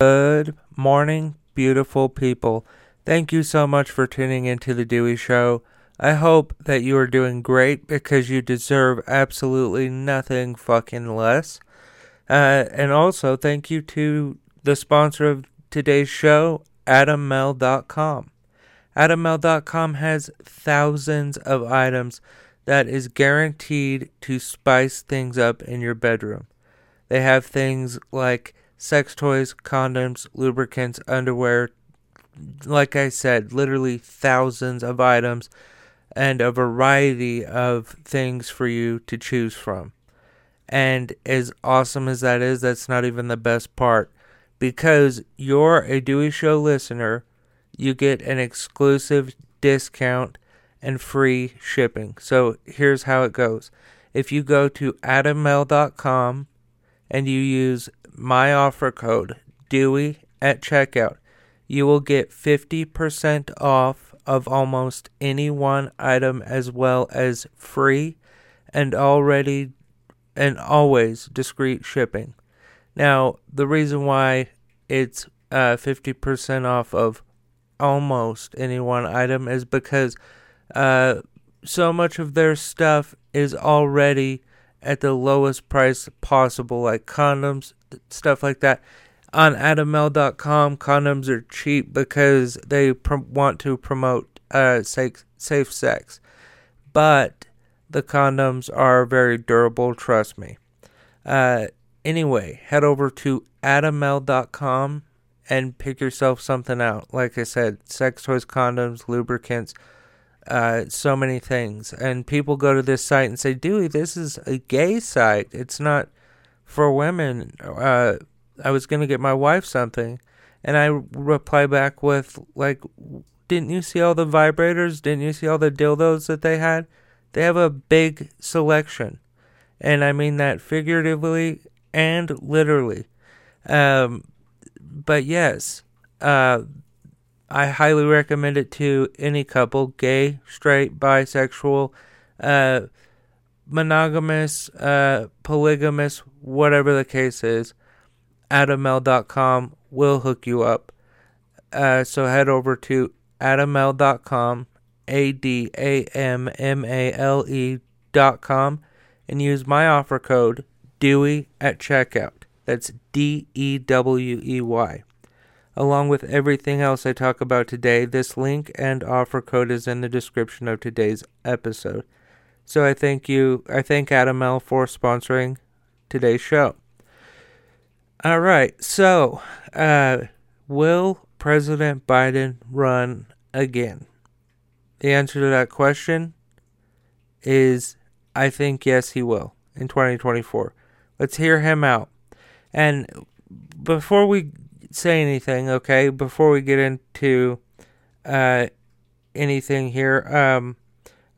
Good morning, beautiful people. Thank you so much for tuning into the Dewey Show. I hope that you are doing great because you deserve absolutely nothing fucking less. Uh, and also, thank you to the sponsor of today's show, AdamMale.com. AdamMale.com has thousands of items that is guaranteed to spice things up in your bedroom. They have things like sex toys, condoms, lubricants, underwear. Like I said, literally thousands of items and a variety of things for you to choose from. And as awesome as that is, that's not even the best part. Because you're a Dewey Show listener, you get an exclusive discount and free shipping. So here's how it goes. If you go to adammale.com and you use my offer code Dewey at checkout, you will get 50% off of almost any one item as well as free and already and always discreet shipping. Now, the reason why it's uh, 50% off of almost any one item is because uh, so much of their stuff is already at the lowest price possible, like condoms, stuff like that. On AdamMale.com, condoms are cheap because they pr- want to promote uh, safe, safe sex. But the condoms are very durable, trust me. Uh, anyway, head over to AdamMale.com and pick yourself something out. Like I said, sex toys, condoms, lubricants, uh, so many things. And people go to this site and say, Dewey, this is a gay site. It's not for women. Uh, I was going to get my wife something. And I reply back with, like, didn't you see all the vibrators? Didn't you see all the dildos that they had? They have a big selection. And I mean that figuratively and literally. Um, but yes, uh, I highly recommend it to any couple, gay, straight, bisexual, uh, monogamous, uh, polygamous, whatever the case is. AdamMale.com will hook you up. Uh, so head over to AdamMale.com, A D A M M A L E.com, and use my offer code Dewey at checkout. That's D E W E Y. Along with everything else I talk about today, this link and offer code is in the description of today's episode. So I thank you, I thank AdamMale for sponsoring today's show. All right, so uh, will President Biden run again? The answer to that question is I think yes, he will in 2024. Let's hear him out. And before we say anything, okay, before we get into uh, anything here, um,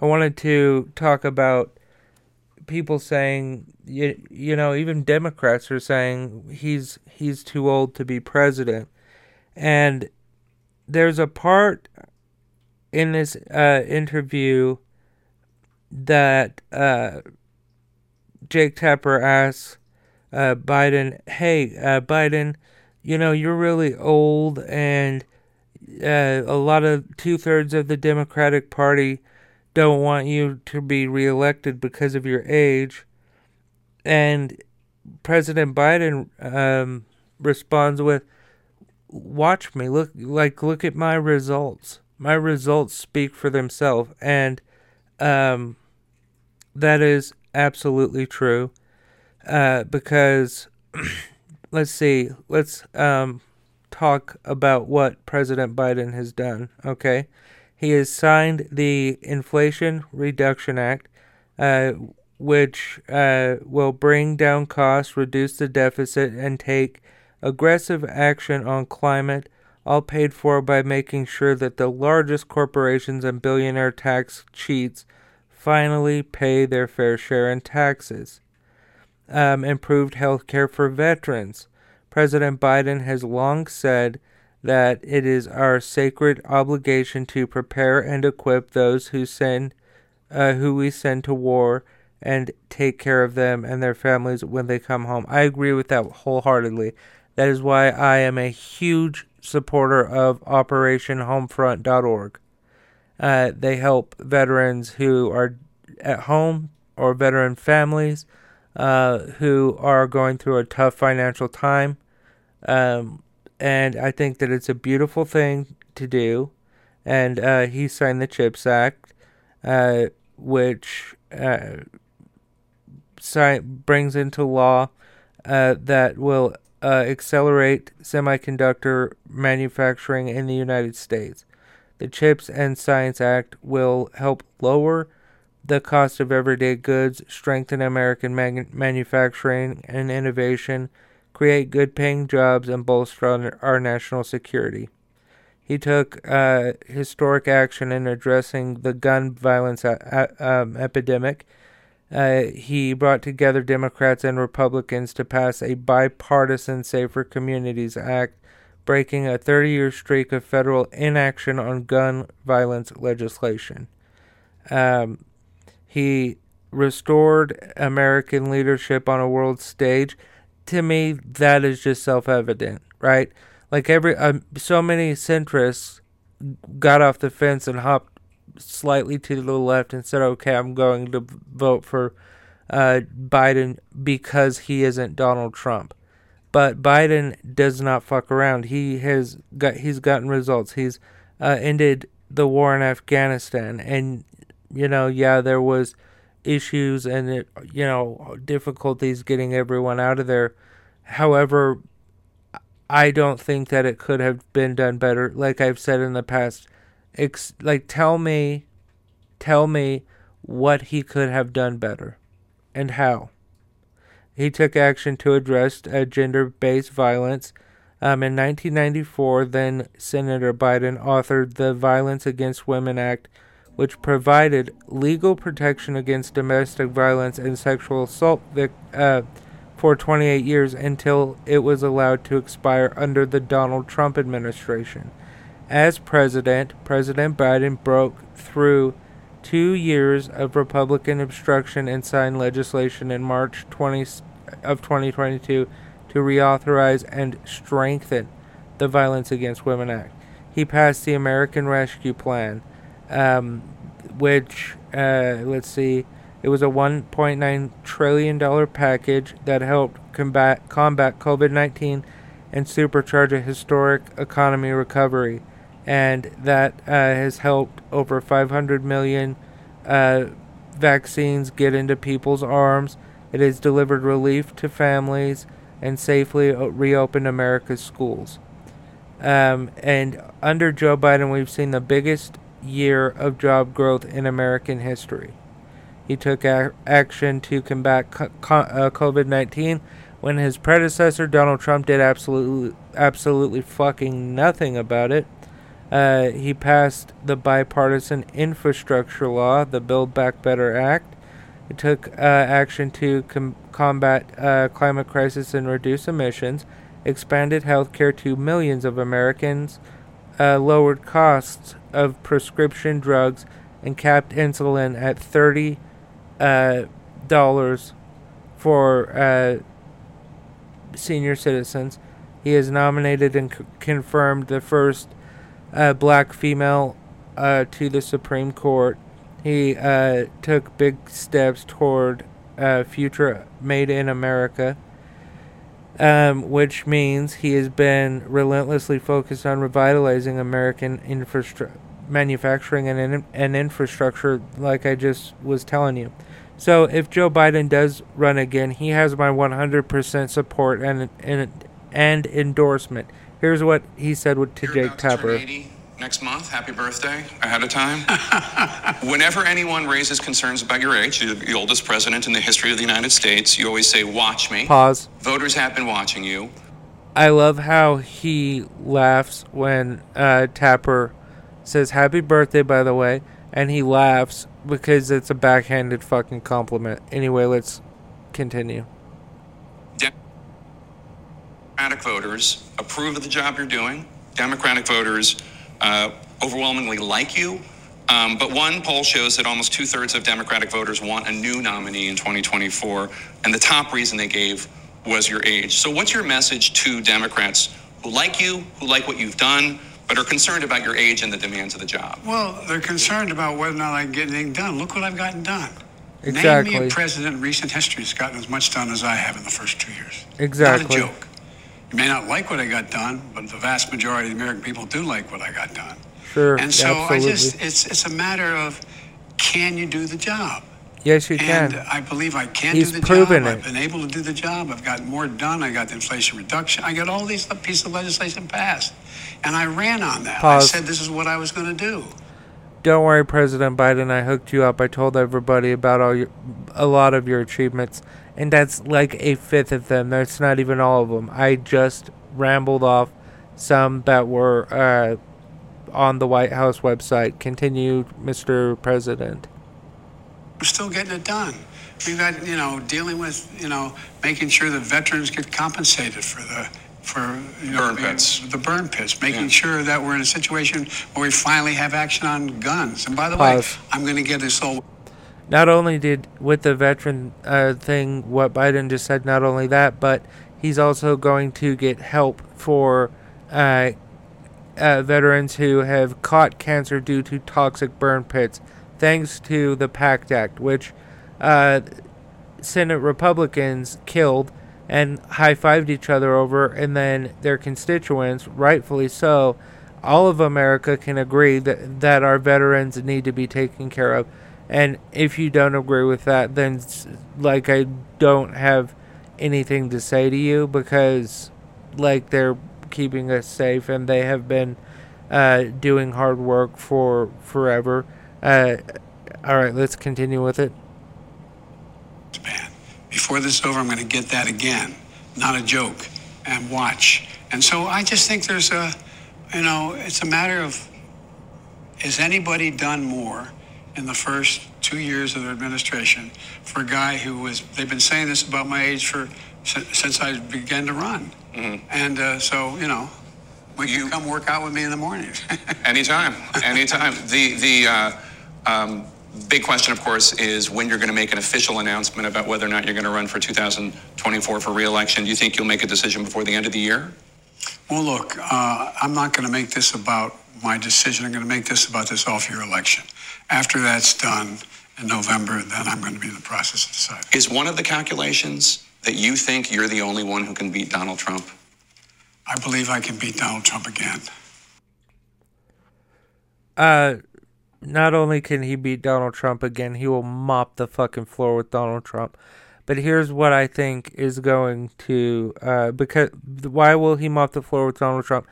I wanted to talk about people saying you, you know even Democrats are saying he's he's too old to be president, and there's a part in this uh, interview that uh, Jake Tapper asks uh, Biden, hey, uh, Biden, you know, you're really old, and uh, a lot of two thirds of the Democratic Party don't want you to be reelected because of your age. And President Biden um, responds with, "Watch me. Look, like, look at my results. My results speak for themselves." And um, that is absolutely true uh, because let's see, let's um, talk about what President Biden has done. Okay, he has signed the Inflation Reduction Act, uh, which uh, will bring down costs, reduce the deficit, and take aggressive action on climate. All paid for by making sure that the largest corporations and billionaire tax cheats finally pay their fair share in taxes um, improved health care for veterans. President Biden has long said that it is our sacred obligation to prepare and equip those who send, uh, who we send to war, and take care of them and their families when they come home. I agree with that wholeheartedly. That is why I am a huge supporter of OperationHomefront.org. Uh, they help veterans who are at home or veteran families uh, who are going through a tough financial time. Um, and I think that it's a beautiful thing to do. And uh, he signed the CHIPS Act, uh, which uh, si- brings into law uh, that will accelerate semiconductor manufacturing in the United States. The CHIPS and Science Act will help lower the cost of everyday goods, strengthen American man- manufacturing and innovation, create good paying jobs, and bolster our national security. He took uh, historic action in addressing the gun violence a- a- um, epidemic. Uh, he brought together Democrats and Republicans to pass a bipartisan Safer Communities Act, breaking a 30 year streak of federal inaction on gun violence legislation. Um, he restored American leadership on a world stage. To me, that is just self evident, right? like every um, so many centrists got off the fence and hopped slightly to the left and said, "Okay, I'm going to vote for uh, Biden because he isn't Donald Trump." But Biden does not fuck around. He has got he's gotten results. He's uh, ended the war in Afghanistan, and you know, yeah, there was issues and it, you know difficulties getting everyone out of there. However, I don't think that it could have been done better. Like I've said in the past, ex- like tell me, tell me what he could have done better, and how. He took action to address uh, gender-based violence. Um, in 1994, then Senator Biden authored the Violence Against Women Act, which provided legal protection against domestic violence and sexual assault vic- uh, for 28 years until it was allowed to expire under the Donald Trump administration. As president, President Biden broke through two years of Republican obstruction and signed legislation in March 20 of 2022 to reauthorize and strengthen the Violence Against Women Act. He passed the American Rescue Plan, um, which, uh, let's see, it was a $1.9 trillion package that helped combat, combat COVID 19 and supercharge a historic economy recovery. And that uh, has helped over 500 million uh, vaccines get into people's arms. It has delivered relief to families and safely reopened America's schools. Um, and under Joe Biden, we've seen the biggest year of job growth in American history. He took a- action to combat uh, COVID 19 when his predecessor, Donald Trump, did absolutely, absolutely fucking nothing about it. Uh, he passed the bipartisan infrastructure law, the Build Back Better Act. He took uh, action to com- combat uh, climate crisis and reduce emissions, expanded health care to millions of Americans, uh, lowered costs of prescription drugs, and capped insulin at 30 uh, dollars for uh, senior citizens. He has nominated and c- confirmed the first uh, black female to the Supreme Court. He took big steps toward future made in America, um, which means he has been relentlessly focused on revitalizing American infrastructure, manufacturing and, in- and infrastructure, like I just was telling you. So if Joe Biden does run again, he has my 100% support and and, and endorsement. Here's what he said to You're Jake Tapper. Next month. Happy birthday ahead of time. Whenever anyone raises concerns about your age, you're the oldest president in the history of the United States, you always say, Watch me. Pause. Voters have been watching you. I love how he laughs when uh, Tapper says, Happy birthday, by the way. And he laughs because it's a backhanded fucking compliment. Anyway, let's continue. Democratic voters approve of the job you're doing. Democratic voters uh, overwhelmingly like you. Um, but one poll shows that almost two thirds of Democratic voters want a new nominee in 2024. And the top reason they gave was your age. So, what's your message to Democrats who like you, who like what you've done, but are concerned about your age and the demands of the job? Well, they're concerned about whether or not I can get anything done. Look what I've gotten done. Exactly. Name me a president in recent history that's gotten as much done as I have in the first two years. Exactly. Not a joke. You may not like what I got done, but the vast majority of the American people do like what I got done. Sure. And so absolutely. I just, it's, it's a matter of can you do the job? yes, you And can. I believe I can He's do the proven job. it. I've been able to do the job. I've gotten more done. I got the inflation reduction. I got all these pieces of legislation passed. And I ran on that. Pause. I said this is what I was going to do. Don't worry, President Biden. I hooked you up. I told everybody about all your, a lot of your achievements, and that's like a fifth of them. That's not even all of them. I just rambled off some that were uh, on the White House website. Continue, Mr. President. We're still getting it done. We've got, you know, dealing with, you know, making sure that veterans get compensated for the, for, you know, Burn pits. the burn pits, making Yeah. sure that we're in a situation where we finally have action on guns. And by the way, I'm going to get this all Not only did with the veteran uh, thing, what Biden just said, not only that, but he's also going to get help for uh, uh, veterans who have caught cancer due to toxic burn pits, thanks to the PACT Act, which uh, Senate Republicans killed and high fived each other over, and then their constituents, rightfully so, all of America can agree that, that our veterans need to be taken care of. And if you don't agree with that, then like I don't have anything to say to you because like they're keeping us safe and they have been uh, doing hard work for forever. Uh, all right, let's continue with it. ban. Before this is over, I'm going to get that again. Not a joke. And watch. And so I just think there's a, you know, it's a matter of has anybody done more in the first two years of their administration for a guy who was, they've been saying this about my age for since, I began to run. And uh, so, you know, would you come work out with me in the morning? Anytime, anytime. the the uh, um, big question, of course, is when you're going to make an official announcement about whether or not you're going to run for 2024 for reelection. Do you think you'll make a decision before the end of the year? Well, look, uh, I'm not going to make this about my decision. I'm going to make this about this off-year election. After that's done in November, then I'm going to be in the process of deciding. Is one of the calculations that you think you're the only one who can beat Donald Trump? I believe I can beat Donald Trump again. Uh, not only can he beat Donald Trump again, he will mop the fucking floor with Donald Trump. But here's what I think is going to uh because why will he mop the floor with Donald Trump?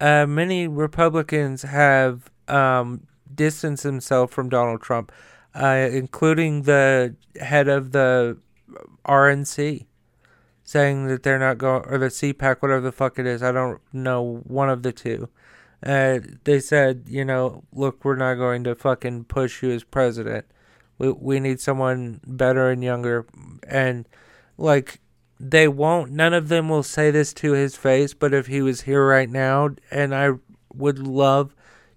Uh, many Republicans have um distanced himself from Donald Trump, uh, including the head of the RNC, saying that they're not going or the CPAC, whatever the fuck it is. I don't know one of the two. Uh, they said, you know, look, we're not going to fucking push you as president. We we need someone better and younger, and like they won't. None of them will say this to his face. But if he was here right now, and I would love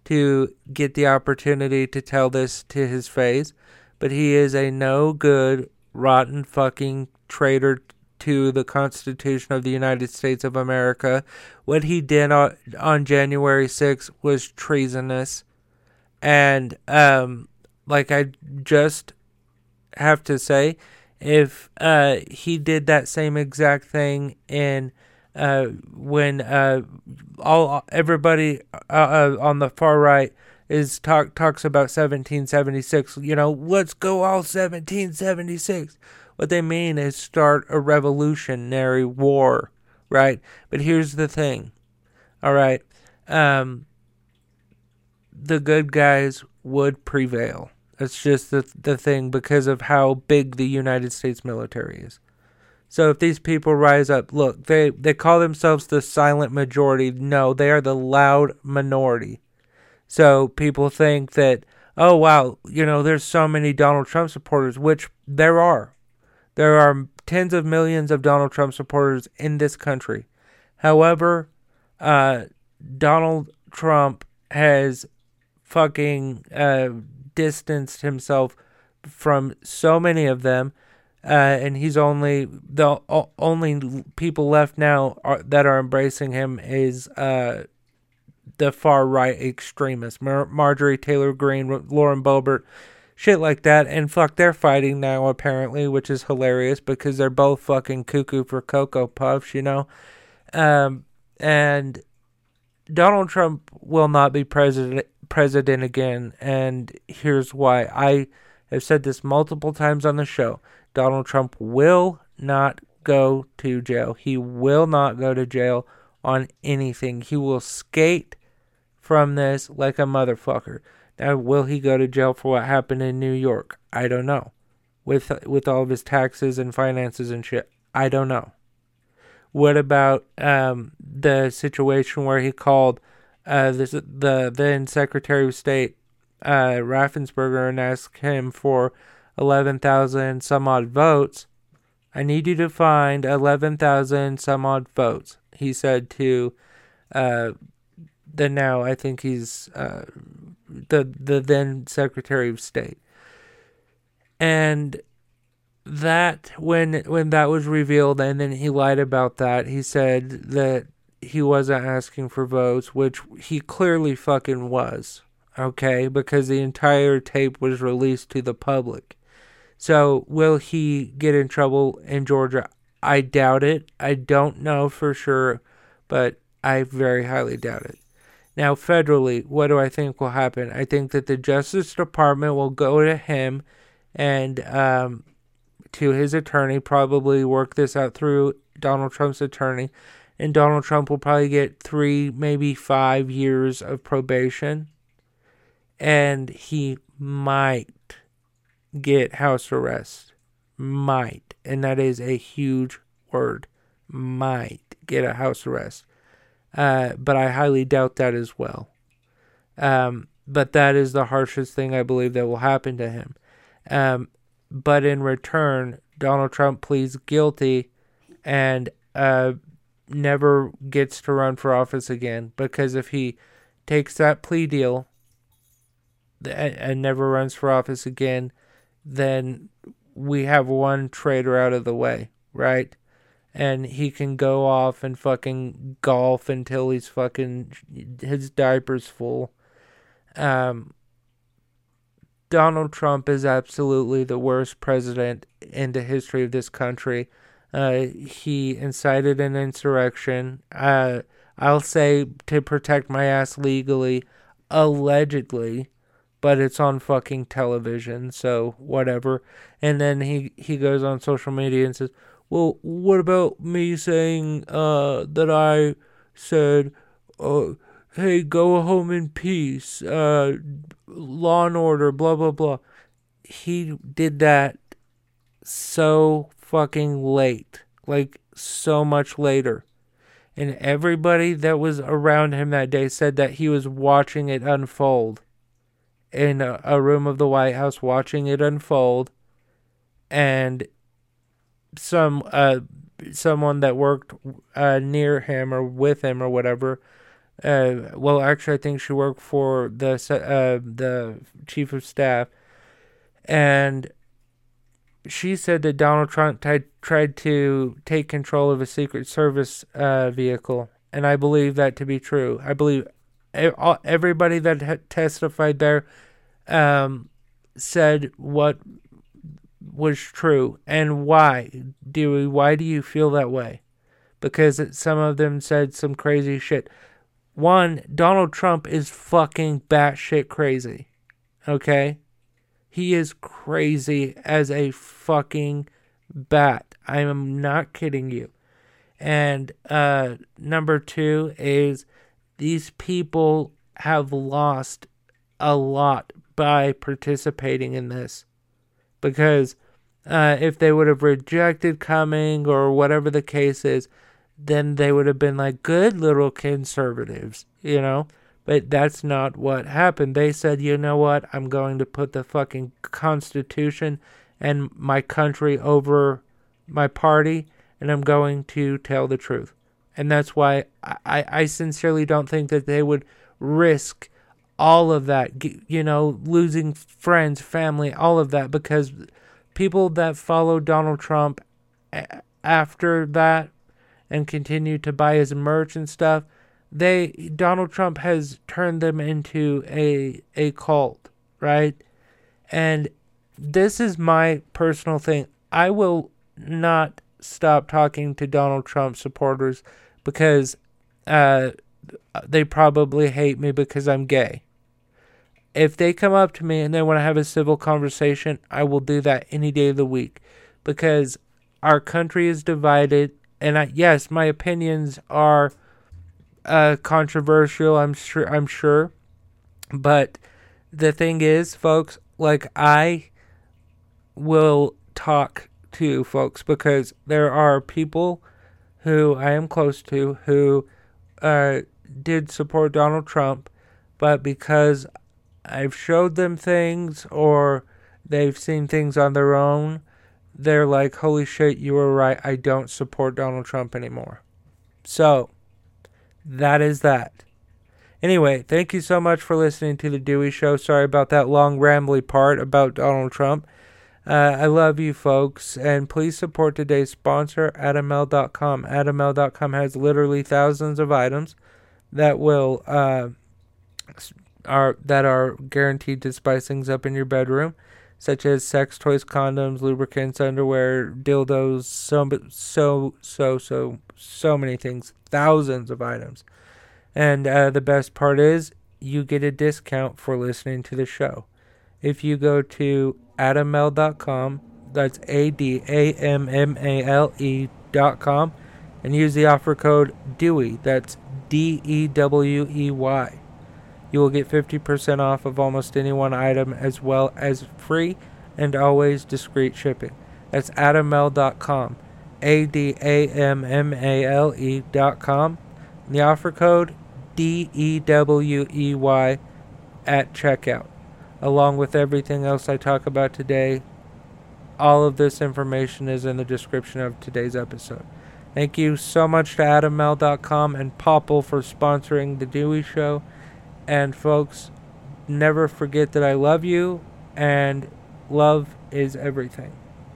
to get the opportunity to tell this to his face, but he is a no good, rotten fucking traitor to the Constitution of the United States of America. What he did on, on January 6th was treasonous. And, um, like I just have to say, if uh, he did that same exact thing in uh, when uh, all everybody uh, uh, on the far right is talk talks about 1776, you know, let's go all 1776. What they mean is start a revolutionary war, right? But here's the thing, all right, um, the good guys would prevail. That's just the the thing because of how big the United States military is. So if these people rise up, look, they they call themselves the silent majority. No, they are the loud minority. So people think that, oh wow, you know, there's so many Donald Trump supporters, which there are. There are tens of millions of Donald Trump supporters in this country. However, uh, Donald Trump has fucking uh, distanced himself from so many of them. Uh, and he's only the o- only people left now are, that are embracing him is uh, the far right extremists, Mar- Marjorie Taylor Greene, Lauren Boebert, shit like that. And fuck, they're fighting now apparently, which is hilarious because they're both fucking cuckoo for cocoa puffs, you know. Um, and Donald Trump will not be president president again, and here's why. I have said this multiple times on the show. Donald Trump will not go to jail. He will not go to jail on anything. He will skate from this like a motherfucker. Now, will he go to jail for what happened in New York? I don't know. With with all of his taxes and finances and shit, I don't know. What about um, the situation where he called uh, the then Secretary of State uh, Raffensperger and asked him for 11,000 some odd votes? I need you to find 11,000 some odd votes, he said to uh, the now, I think he's uh, the, the then Secretary of State. And that when when that was revealed and then he lied about that he said that he wasn't asking for votes which he clearly fucking was okay because the entire tape was released to the public. So will he get in trouble in Georgia? I doubt it. I don't know for sure but I very highly doubt it. Now federally what do I think will happen? I think that the Justice Department will go to him and um to his attorney, probably work this out through Donald Trump's attorney, and Donald Trump will probably get three, maybe five years of probation, and he might get house arrest. Might, and that is a huge word. Might get a house arrest. Uh, but I highly doubt that as well. Um, but that is the harshest thing I believe that will happen to him. Um, but in return, Donald Trump pleads guilty and uh, never gets to run for office again. Because if he takes that plea deal and, never runs for office again, then we have one traitor out of the way, right? And he can go off and fucking golf until he's fucking his diaper's full. Um, Donald Trump is absolutely the worst president in the history of this country. Uh, he incited an insurrection. Uh, I'll say to protect my ass legally, allegedly, but it's on fucking television, so whatever. And then he, he goes on social media and says, Well, what about me saying uh, that I said, uh, hey, go home in peace, uh, law and order, blah, blah, blah. He did that so fucking late, like so much later. And everybody that was around him that day said that he was watching it unfold in a, a room of the White House, watching it unfold. And some, uh, someone that worked uh, near him or with him or whatever uh, well, actually, I think she worked for the uh, the chief of staff, and she said that Donald Trump t- tried to take control of a Secret Service uh, vehicle, and I believe that to be true. I believe everybody that testified there um, said what was true and why. Dewey, why do you feel that way? Because it, some of them said some crazy shit. One, Donald Trump is fucking batshit crazy. Okay? He is crazy as a fucking bat. I am not kidding you. And uh, number two is these people have lost a lot by participating in this. Because uh, if they would have rejected coming or whatever the case is, then they would have been like good little conservatives, you know? But that's not what happened. They said, you know what? I'm going to put the fucking Constitution and my country over my party, and I'm going to tell the truth. And that's why I, I sincerely don't think that they would risk all of that, you know, losing friends, family, all of that, because people that follow Donald Trump after that and continue to buy his merch and stuff, they Donald Trump has turned them into a a cult, right? And this is my personal thing. I will not stop talking to Donald Trump supporters because uh, they probably hate me because I'm gay. If they come up to me and they want to have a civil conversation, I will do that any day of the week because our country is divided. And I, yes, my opinions are uh, controversial. I'm sure. I'm sure, but the thing is, folks, like I will talk to folks because there are people who I am close to who uh, did support Donald Trump, but because I've showed them things or they've seen things on their own, they're like, holy shit, you were right. I don't support Donald Trump anymore. So, that is that. Anyway, thank you so much for listening to The Dewey Show. Sorry about that long, rambly part about Donald Trump. Uh, I love you folks, and please support today's sponsor, AdamMale.com. AdamMale.com has literally thousands of items that will uh, are that are guaranteed to spice things up in your bedroom, such as sex toys, condoms, lubricants, underwear, dildos, so so so so so many things, thousands of items. And uh, the best part is you get a discount for listening to the show. If you go to adammale.com, that's A D A M M A L E.com, and use the offer code DEWEY, that's D E W E Y. You will get 50% off of almost any one item as well as free and always discreet shipping. That's adammale.com, A D A M M A L E.com. The offer code D E W E Y at checkout. Along with everything else I talk about today, all of this information is in the description of today's episode. Thank you so much to AdamMale.com and Popl for sponsoring The Dewey Show. And folks, never forget that I love you and love is everything.